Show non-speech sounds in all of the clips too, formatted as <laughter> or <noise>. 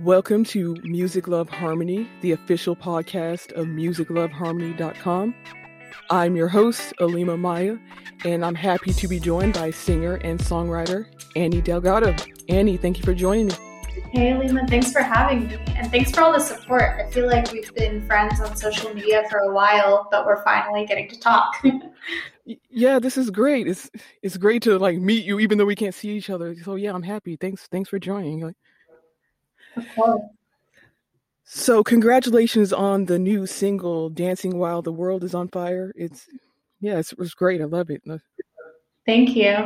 Welcome to Music Love Harmony, the official podcast of musicloveharmony.com. I'm your host, Alima Maya, and I'm happy to be joined by singer and songwriter Annie Delgado. Annie, thank you for joining me. Hey, Alima, thanks for having me, and thanks for all the support. I feel like we've been friends on social media for a while, but we're finally getting to talk. <laughs> yeah, this is great. It's it's great to like meet you, even though we can't see each other. So yeah, I'm happy. Thanks, thanks for joining. Of course. So congratulations on the new single "Dancing While the World Is on Fire." It's yeah, it's, it's great. I love it. Thank you.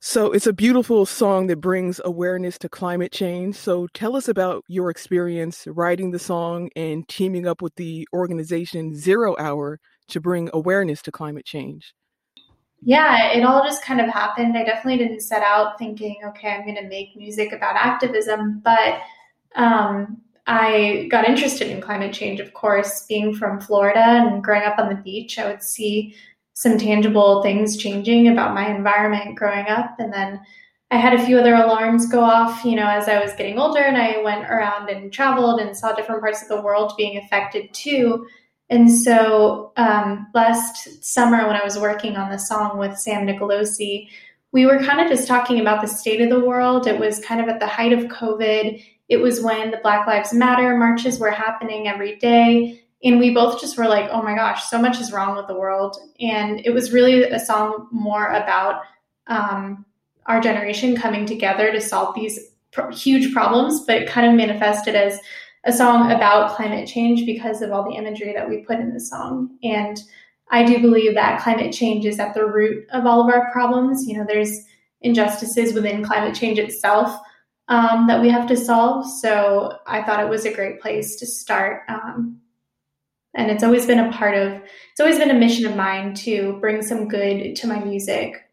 So it's a beautiful song that brings awareness to climate change. So tell us about your experience writing the song and teaming up with the organization Zero Hour to bring awareness to climate change. Yeah, it all just kind of happened. I definitely didn't set out thinking, okay, I'm going to make music about activism, but um, I got interested in climate change, of course, being from Florida and growing up on the beach. I would see some tangible things changing about my environment growing up. And then I had a few other alarms go off, you know, as I was getting older and I went around and traveled and saw different parts of the world being affected too. And so um, last summer, when I was working on the song with Sam Nicolosi, we were kind of just talking about the state of the world. It was kind of at the height of COVID. It was when the Black Lives Matter marches were happening every day and we both just were like oh my gosh so much is wrong with the world and it was really a song more about um, our generation coming together to solve these huge problems but it kind of manifested as a song about climate change because of all the imagery that we put in the song. And i do believe that climate change is at the root of all of our problems. You know there's injustices within climate change itself um, that we have to solve. So i thought it was a great place to start um, and it's always been a part of it's always been a mission of mine to bring some good to my music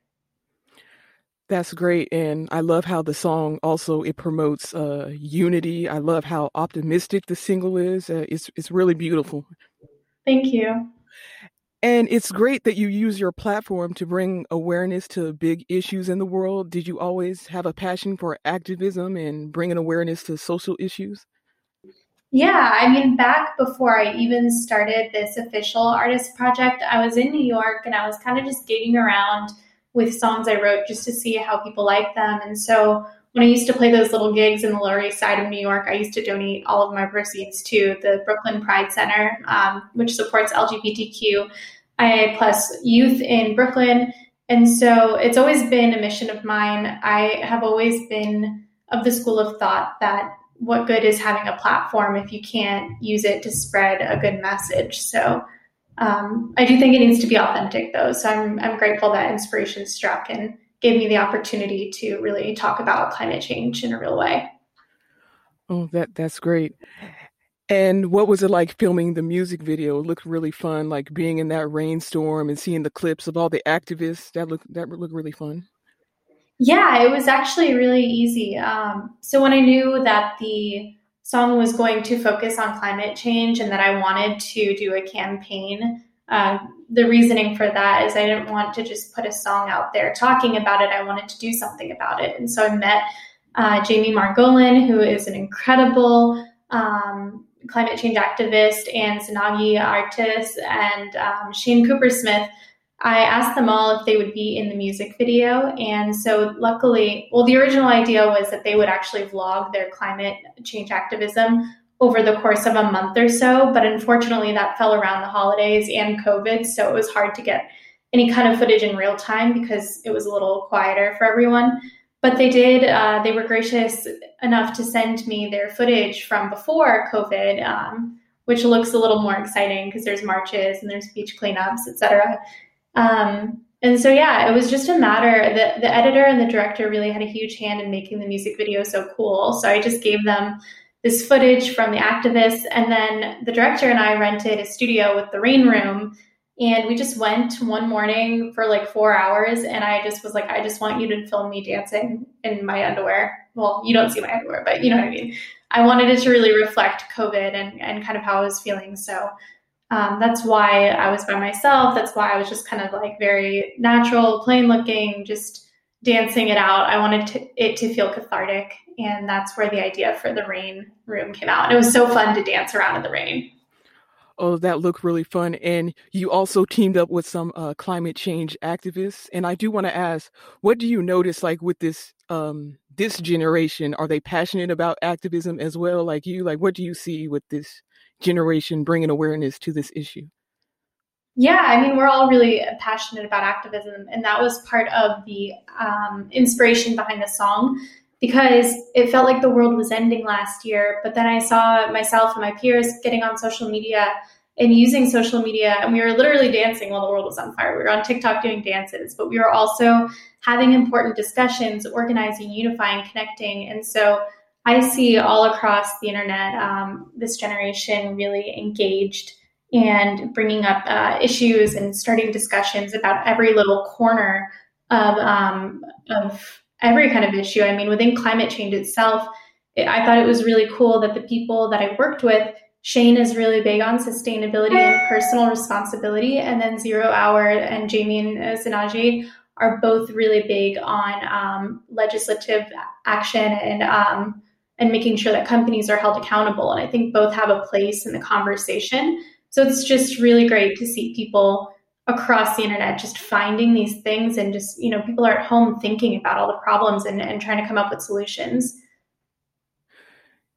that's great and i love how the song also it promotes uh, unity. I love how optimistic the single is uh, it's, it's really beautiful. Thank you. And it's great that you use your platform to bring awareness to big issues in the world. Did you always have a passion for activism and bringing awareness to social issues? Yeah, I mean, back before I even started this official artist project, I was in New York and I was kind of just gigging around with songs I wrote just to see how people like them. And so when I used to play those little gigs in the Lower East Side of New York, I used to donate all of my proceeds to the Brooklyn Pride Center, um, which supports LGBTQIA plus youth in Brooklyn. And so it's always been a mission of mine. I have always been of the school of thought that what good is having a platform if you can't use it to spread a good message? So um, I do think it needs to be authentic, though. So I'm I'm grateful that inspiration struck and gave me the opportunity to really talk about climate change in a real way. Oh, that that's great. And what was it like filming the music video? It looked really fun, like being in that rainstorm and seeing the clips of all the activists. That looked that looked really fun. Yeah, it was actually really easy. Um, so when I knew that the song was going to focus on climate change and that I wanted to do a campaign, uh, the reasoning for that is I didn't want to just put a song out there talking about it. I wanted to do something about it. And so I met uh, Jamie Margolin, who is an incredible um, climate change activist, and Zanagee Artis, and um, Shane Cooper Smith I asked them all if they would be in the music video. And so, luckily, well, the original idea was that they would actually vlog their climate change activism over the course of a month or so. But unfortunately, that fell around the holidays and COVID. So, it was hard to get any kind of footage in real time because it was a little quieter for everyone. But they did, uh, they were gracious enough to send me their footage from before COVID. Um, which looks a little more exciting because there's marches and there's beach cleanups, et cetera. Um, and so yeah, it was just a matter that the editor and the director really had a huge hand in making the music video so cool. So I just gave them this footage from the activists, and then the director and I rented a studio with the rain room. And we just went one morning for like four hours, and I just was like, I just want you to film me dancing in my underwear. Well, you don't see my underwear, but you know what I mean. I wanted it to really reflect COVID and, and kind of how I was feeling. So um, that's why I was by myself. That's why I was just kind of like very natural, plain looking, just dancing it out. I wanted to, it to feel cathartic. And that's where the idea for the rain room came out. And it was so fun to dance around in the rain. Oh, that looked really fun. And you also teamed up with some uh, climate change activists. And I do want to ask, what do you notice like with this um, this generation? Are they passionate about activism as well, like you? Like, what do you see with this generation bringing awareness to this issue? Yeah, I mean, we're all really passionate about activism, and that was part of the um, inspiration behind the song because it felt like the world was ending last year. But then I saw myself and my peers getting on social media and using social media, and we were literally dancing while the world was on fire. We were on TikTok doing dances, but we were also having important discussions, organizing, unifying, connecting. And so I see all across the internet um, this generation really engaged and bringing up uh, issues and starting discussions about every little corner of um, of every kind of issue. I mean, within climate change itself, it, I thought it was really cool that the people that I worked with, Shane is really big on sustainability and personal responsibility, and then Zero Hour and Jamie and uh, Zanagee are both really big on um, legislative action and um, and making sure that companies are held accountable. And I think both have a place in the conversation. So it's just really great to see people across the internet just finding these things and just, you know, people are at home thinking about all the problems and, and trying to come up with solutions.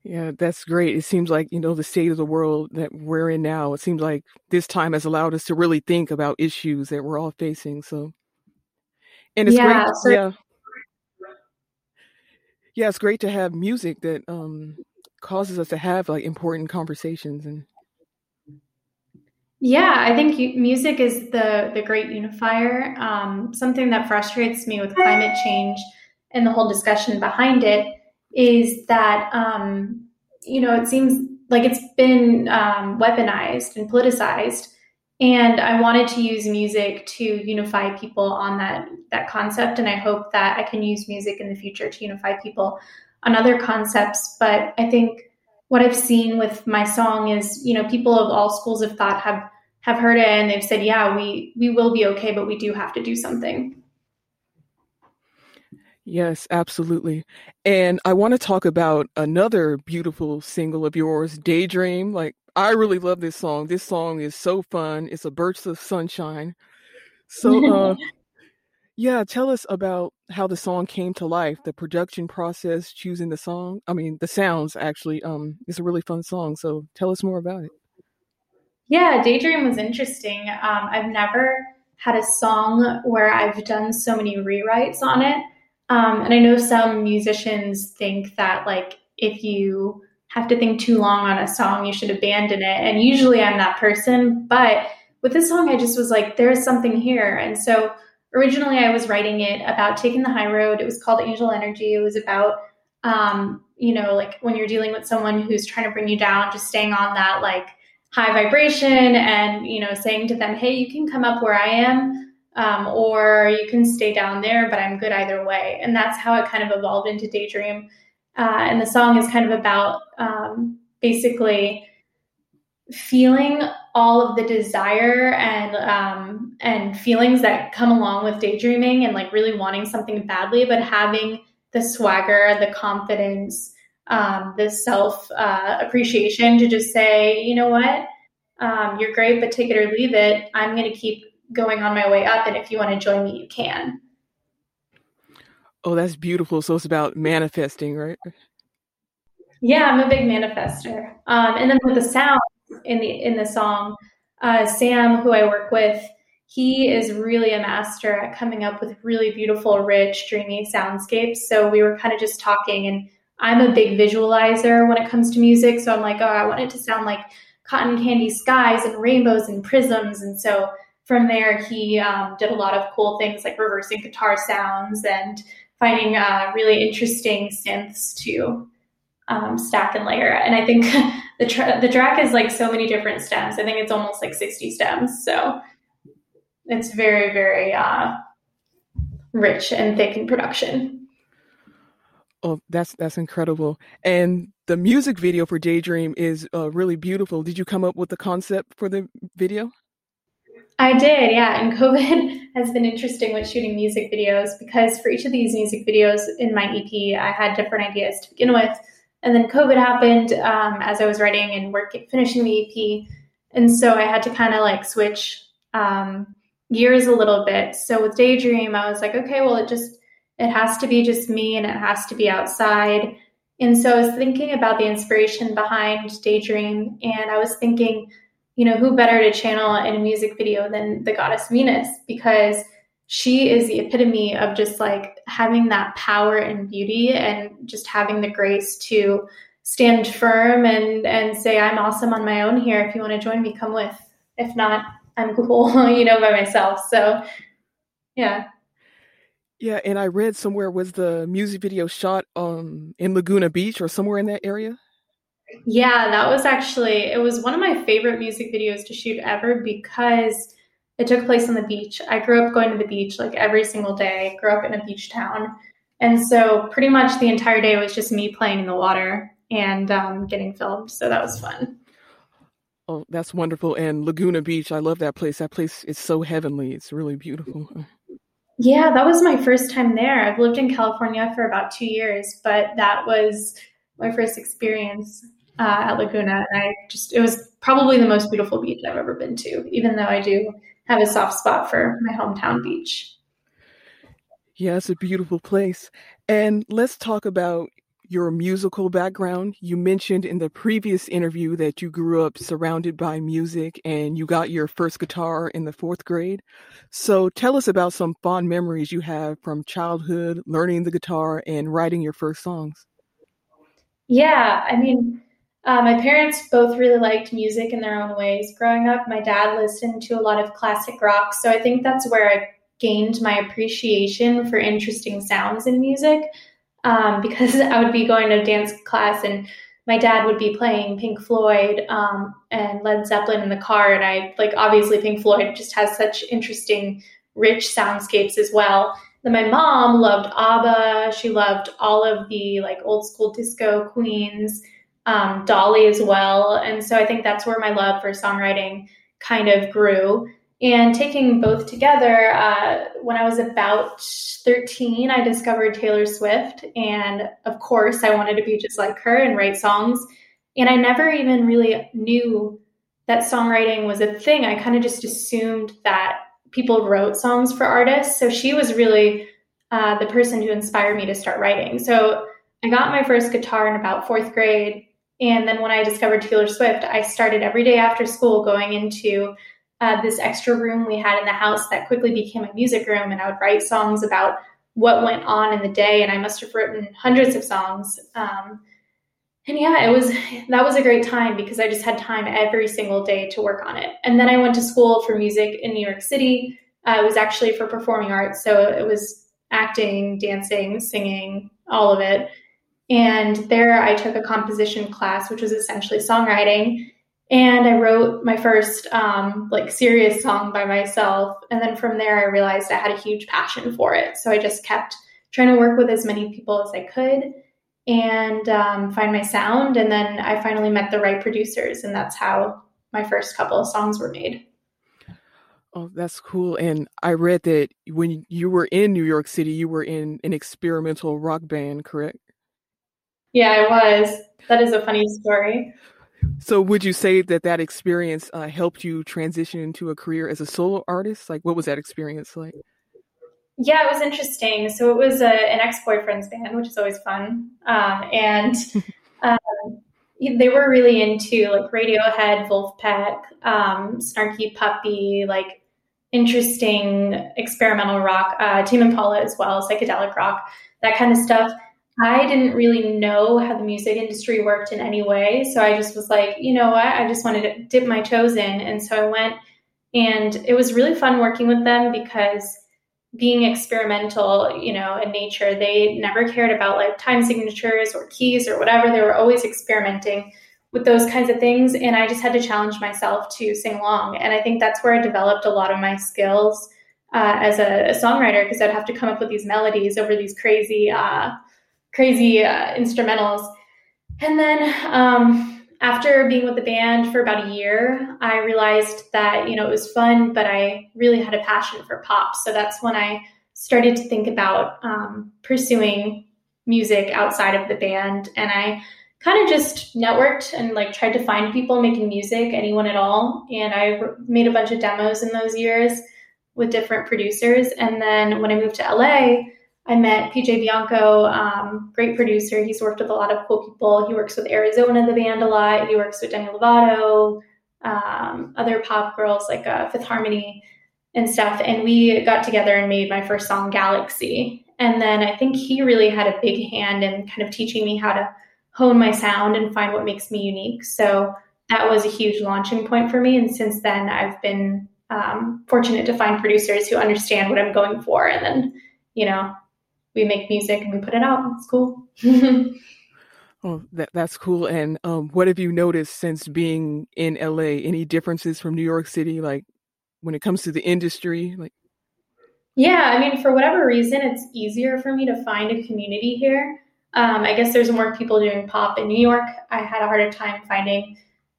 Yeah, that's great. It seems like, you know, the state of the world that we're in now, it seems like this time has allowed us to really think about issues that we're all facing. So, and it's yeah, great. So- yeah. Yeah, it's great to have music that um, causes us to have like important conversations and yeah, I think music is the the great unifier. Um, something that frustrates me with climate change and the whole discussion behind it is that um, you know it seems like it's been um, weaponized and politicized, and I wanted to use music to unify people on that that concept, and I hope that I can use music in the future to unify people on other concepts. But I think what I've seen with my song is, you know, people of all schools of thought have have heard it and they've said, yeah, we we will be okay, but we do have to do something. Yes, absolutely. And I want to talk about another beautiful single of yours, Daydream. Like I really love this song. This song is so fun. It's a burst of sunshine. So uh <laughs> Yeah, tell us about how the song came to life, the production process, choosing the song. I mean, the sounds actually. Um, it's a really fun song. So tell us more about it. Yeah, Daydream was interesting. Um, I've never had a song where I've done so many rewrites on it. Um, and I know some musicians think that like if you have to think too long on a song, you should abandon it. And usually I'm that person. But with this song, I just was like, there's something here. And so originally I was writing it about taking the high road. It was called Angel Energy. It was about, um, you know, like when you're dealing with someone who's trying to bring you down, just staying on that like high vibration and, you know, saying to them, hey, you can come up where I am. Um, or you can stay down there, but I'm good either way. And that's how it kind of evolved into Daydream. Uh, and the song is kind of about um, basically feeling all of the desire and um, and feelings that come along with daydreaming and like really wanting something badly, but having the swagger, the confidence, um, the self uh, appreciation to just say, you know what, um, you're great, but take it or leave it. I'm going to keep going on my way up, and if you want to join me, you can. Oh, that's beautiful. So it's about manifesting, right? Yeah, I'm a big manifester. Um, and then with the sound, in the in the song. Uh, Sam, who I work with, he is really a master at coming up with really beautiful, rich, dreamy soundscapes. So we were kind of just talking, and I'm a big visualizer when it comes to music. So I'm like, oh, I want it to sound like cotton candy skies and rainbows and prisms. And so from there, he um, did a lot of cool things like reversing guitar sounds and finding uh, really interesting synths to um, stack and layer. And I think <laughs> the tra- the track is like so many different stems. I think it's almost like 60 stems. So it's very, very uh, rich and thick in production. Oh, that's that's incredible. And the music video for Daydream is uh, really beautiful. Did you come up with the concept for the video? I did, yeah. And COVID <laughs> has been interesting with shooting music videos because for each of these music videos in my EP, I had different ideas to begin with. And then COVID happened um, as I was writing and working, finishing the EP. And so I had to kind of like switch um, gears a little bit. So with Daydream, I was like, okay, well, it just, it has to be just me and it has to be outside. And so I was thinking about the inspiration behind Daydream. And I was thinking, you know, who better to channel in a music video than the goddess Venus? Because she is the epitome of just like having that power and beauty and just having the grace to stand firm and and say i'm awesome on my own here. If you want to join me come with. If not i'm cool <laughs> you know by myself. So yeah. Yeah and i read somewhere was the music video shot um in laguna beach or somewhere in that area yeah that was actually it was one of my favorite music videos to shoot ever because it took place on the beach. I grew up going to the beach like every single day, grew up in a beach town. And so pretty much the entire day was just me playing in the water and um, getting filmed. So that was fun. Oh, that's wonderful. And Laguna Beach, I love that place. That place is so heavenly. It's really beautiful. Yeah, that was my first time there. I've lived in California for about two years, but that was my first experience uh, at Laguna. And I just, it was probably the most beautiful beach I've ever been to, even though I do have a soft spot for my hometown beach. Yeah, it's a beautiful place. And let's talk about your musical background. You mentioned in the previous interview that you grew up surrounded by music and you got your first guitar in the fourth grade. So tell us about some fond memories you have from childhood, learning the guitar, and writing your first songs. Yeah, I mean, uh, my parents both really liked music in their own ways. Growing up, my dad listened to a lot of classic rock, so I think that's where I gained my appreciation for interesting sounds in music. Um, <laughs> because I would be going to dance class and my dad would be playing Pink Floyd um, and Led Zeppelin in the car, and I like obviously Pink Floyd just has such interesting, rich soundscapes as well. Then my mom loved ABBA. She loved all of the like old school disco queens um, Dolly as well. And so I think that's where my love for songwriting kind of grew. And taking both together, uh, when I was about 13, I discovered Taylor Swift. And of course, I wanted to be just like her and write songs. And I never even really knew that songwriting was a thing. I kind of just assumed that people wrote songs for artists. So she was really uh, the person who inspired me to start writing. So I got my first guitar in about fourth grade. And then when I discovered Taylor Swift, I started every day after school going into uh, this extra room we had in the house that quickly became a music room. And I would write songs about what went on in the day. And I must have written hundreds of songs. Um, and yeah, it was that was a great time because I just had time every single day to work on it. And then I went to school for music in New York City. Uh, it was actually for performing arts, so it was acting, dancing, singing, all of it. And there I took a composition class, which was essentially songwriting. And I wrote my first um, like serious song by myself. And then from there, I realized I had a huge passion for it. So I just kept trying to work with as many people as I could and um, find my sound. And then I finally met the right producers, and that's how my first couple of songs were made. Oh, that's cool. And I read that when you were in New York City, you were in an experimental rock band, correct? Yeah, I was. That is a funny story. So, would you say that that experience uh, helped you transition into a career as a solo artist? Like, what was that experience like? Yeah, it was interesting. So, it was a, an ex boyfriend's band, which is always fun. Um, and <laughs> um, they were really into like Radiohead, Vulfpeck, um, Snarky Puppy, like interesting experimental rock, uh, Tame Impala as well, psychedelic rock, that kind of stuff. I didn't really know how the music industry worked in any way. So I just was like, you know what? I just wanted to dip my toes in. And so I went and it was really fun working with them because being experimental, you know, in nature, they never cared about like time signatures or keys or whatever. They were always experimenting with those kinds of things. And I just had to challenge myself to sing along. And I think that's where I developed a lot of my skills uh, as a, a songwriter because I'd have to come up with these melodies over these crazy, uh, crazy uh, instrumentals. And then um, after being with the band for about a year, I realized that, you know, it was fun, but I really had a passion for pop. So that's when I started to think about um, pursuing music outside of the band. And I kind of just networked and like tried to find people making music, anyone at all. And I made a bunch of demos in those years with different producers. And then when I moved to LA, I met PJ Bianco, um, great producer. He's worked with a lot of cool people. He works with Arizona, the band, a lot. He works with Demi Lovato, um, other pop girls like uh, Fifth Harmony and stuff. And we got together and made my first song, Galaxy. And then I think he really had a big hand in kind of teaching me how to hone my sound and find what makes me unique. So that was a huge launching point for me. And since then, I've been um, fortunate to find producers who understand what I'm going for. And then, you know, we make music and we put it out. It's cool. <laughs> oh, that that's cool. And um, what have you noticed since being in LA? Any differences from New York City, like when it comes to the industry? Like, yeah, I mean, for whatever reason, it's easier for me to find a community here. Um, I guess there's more people doing pop in New York. I had a harder time finding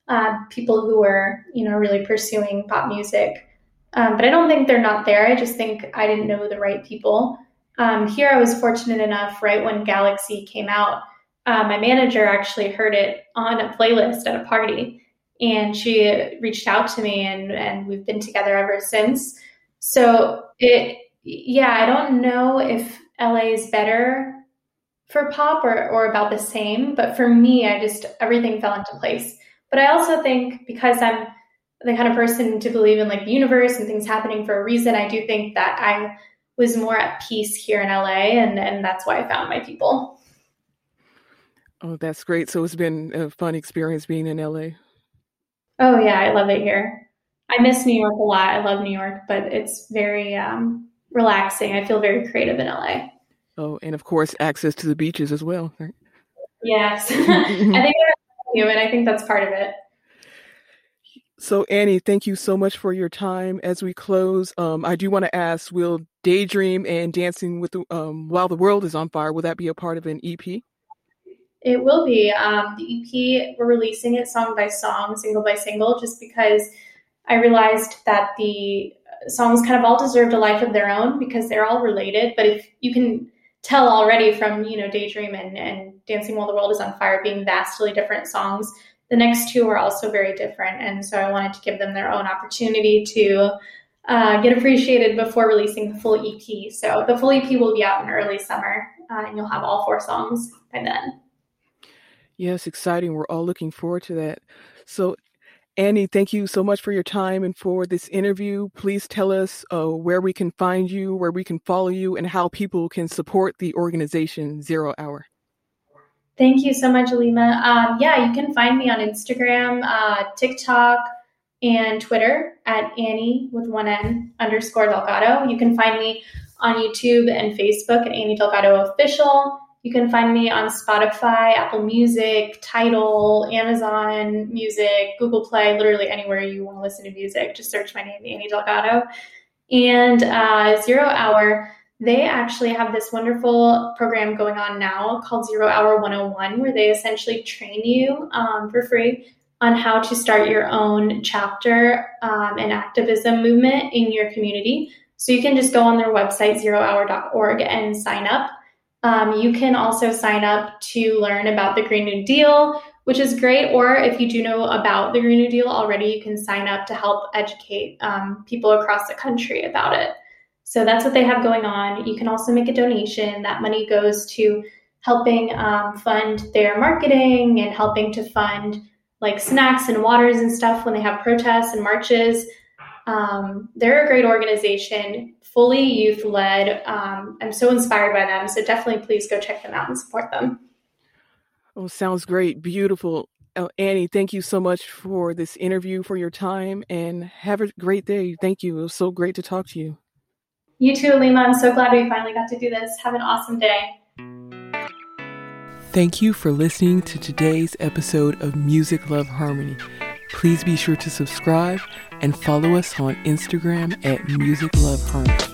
uh, people who were, you know, really pursuing pop music. Um, but I don't think they're not there. I just think I didn't know the right people. Um, here, I was fortunate enough, right when Galaxy came out, uh, my manager actually heard it on a playlist at a party, and she reached out to me, and and we've been together ever since. So it, yeah, I don't know if LA is better for pop or or about the same, but for me, I just everything fell into place. But I also think because I'm the kind of person to believe in like the universe and things happening for a reason, I do think that I was more at peace here in LA, and and that's why I found my people. Oh, that's great. So it's been a fun experience being in LA. Oh yeah, I love it here. I miss New York a lot. I love New York, but it's very um, relaxing. I feel very creative in LA. Oh, and of course, access to the beaches as well. Right? Yes, <laughs> <laughs> I think and I think that's part of it. So, Annie, thank you so much for your time. As we close, um, I do want to ask: Will "Daydream" and "Dancing with the, um, While the World is on Fire" will that be a part of an EP? It will be. Um, the EP we're releasing it song by song, single by single, just because I realized that the songs kind of all deserved a life of their own because they're all related. But if you can tell already from you know "Daydream" and, and "Dancing While the World is on Fire" being vastly different songs the next two are also very different. And so I wanted to give them their own opportunity to uh, get appreciated before releasing the full EP. So the full EP will be out in early summer, uh, and you'll have all four songs by then. Yes, exciting. We're all looking forward to that. So, Annie, thank you so much for your time and for this interview. Please tell us uh, where we can find you, where we can follow you, and how people can support the organization Zero Hour. Thank you so much, Alima. Um, yeah, you can find me on Instagram, uh, TikTok, and Twitter at Annie with one N underscore Delgado. You can find me on YouTube and Facebook at Annie Delgado Official. You can find me on Spotify, Apple Music, Tidal, Amazon Music, Google Play, literally anywhere you want to listen to music. Just search my name, Annie Delgado. And uh, Zero Hour they actually have this wonderful program going on now called Zero Hour 101, where they essentially train you um, for free on how to start your own chapter um, and activism movement in your community. So you can just go on their website, zerohour.org, and sign up. Um, you can also sign up to learn about the Green New Deal, which is great. Or if you do know about the Green New Deal already, you can sign up to help educate um, people across the country about it. So that's what they have going on. You can also make a donation. That money goes to helping um, fund their marketing and helping to fund like snacks and waters and stuff when they have protests and marches. Um, they're a great organization, fully youth led. Um, I'm so inspired by them. So definitely please go check them out and support them. Oh, sounds great. Beautiful. Oh, Annie, thank you so much for this interview, for your time, and have a great day. Thank you. It was so great to talk to you. You too, Lima. I'm so glad we finally got to do this. Have an awesome day. Thank you for listening to today's episode of Music Love Harmony. Please be sure to subscribe and follow us on Instagram at Music Love Harmony.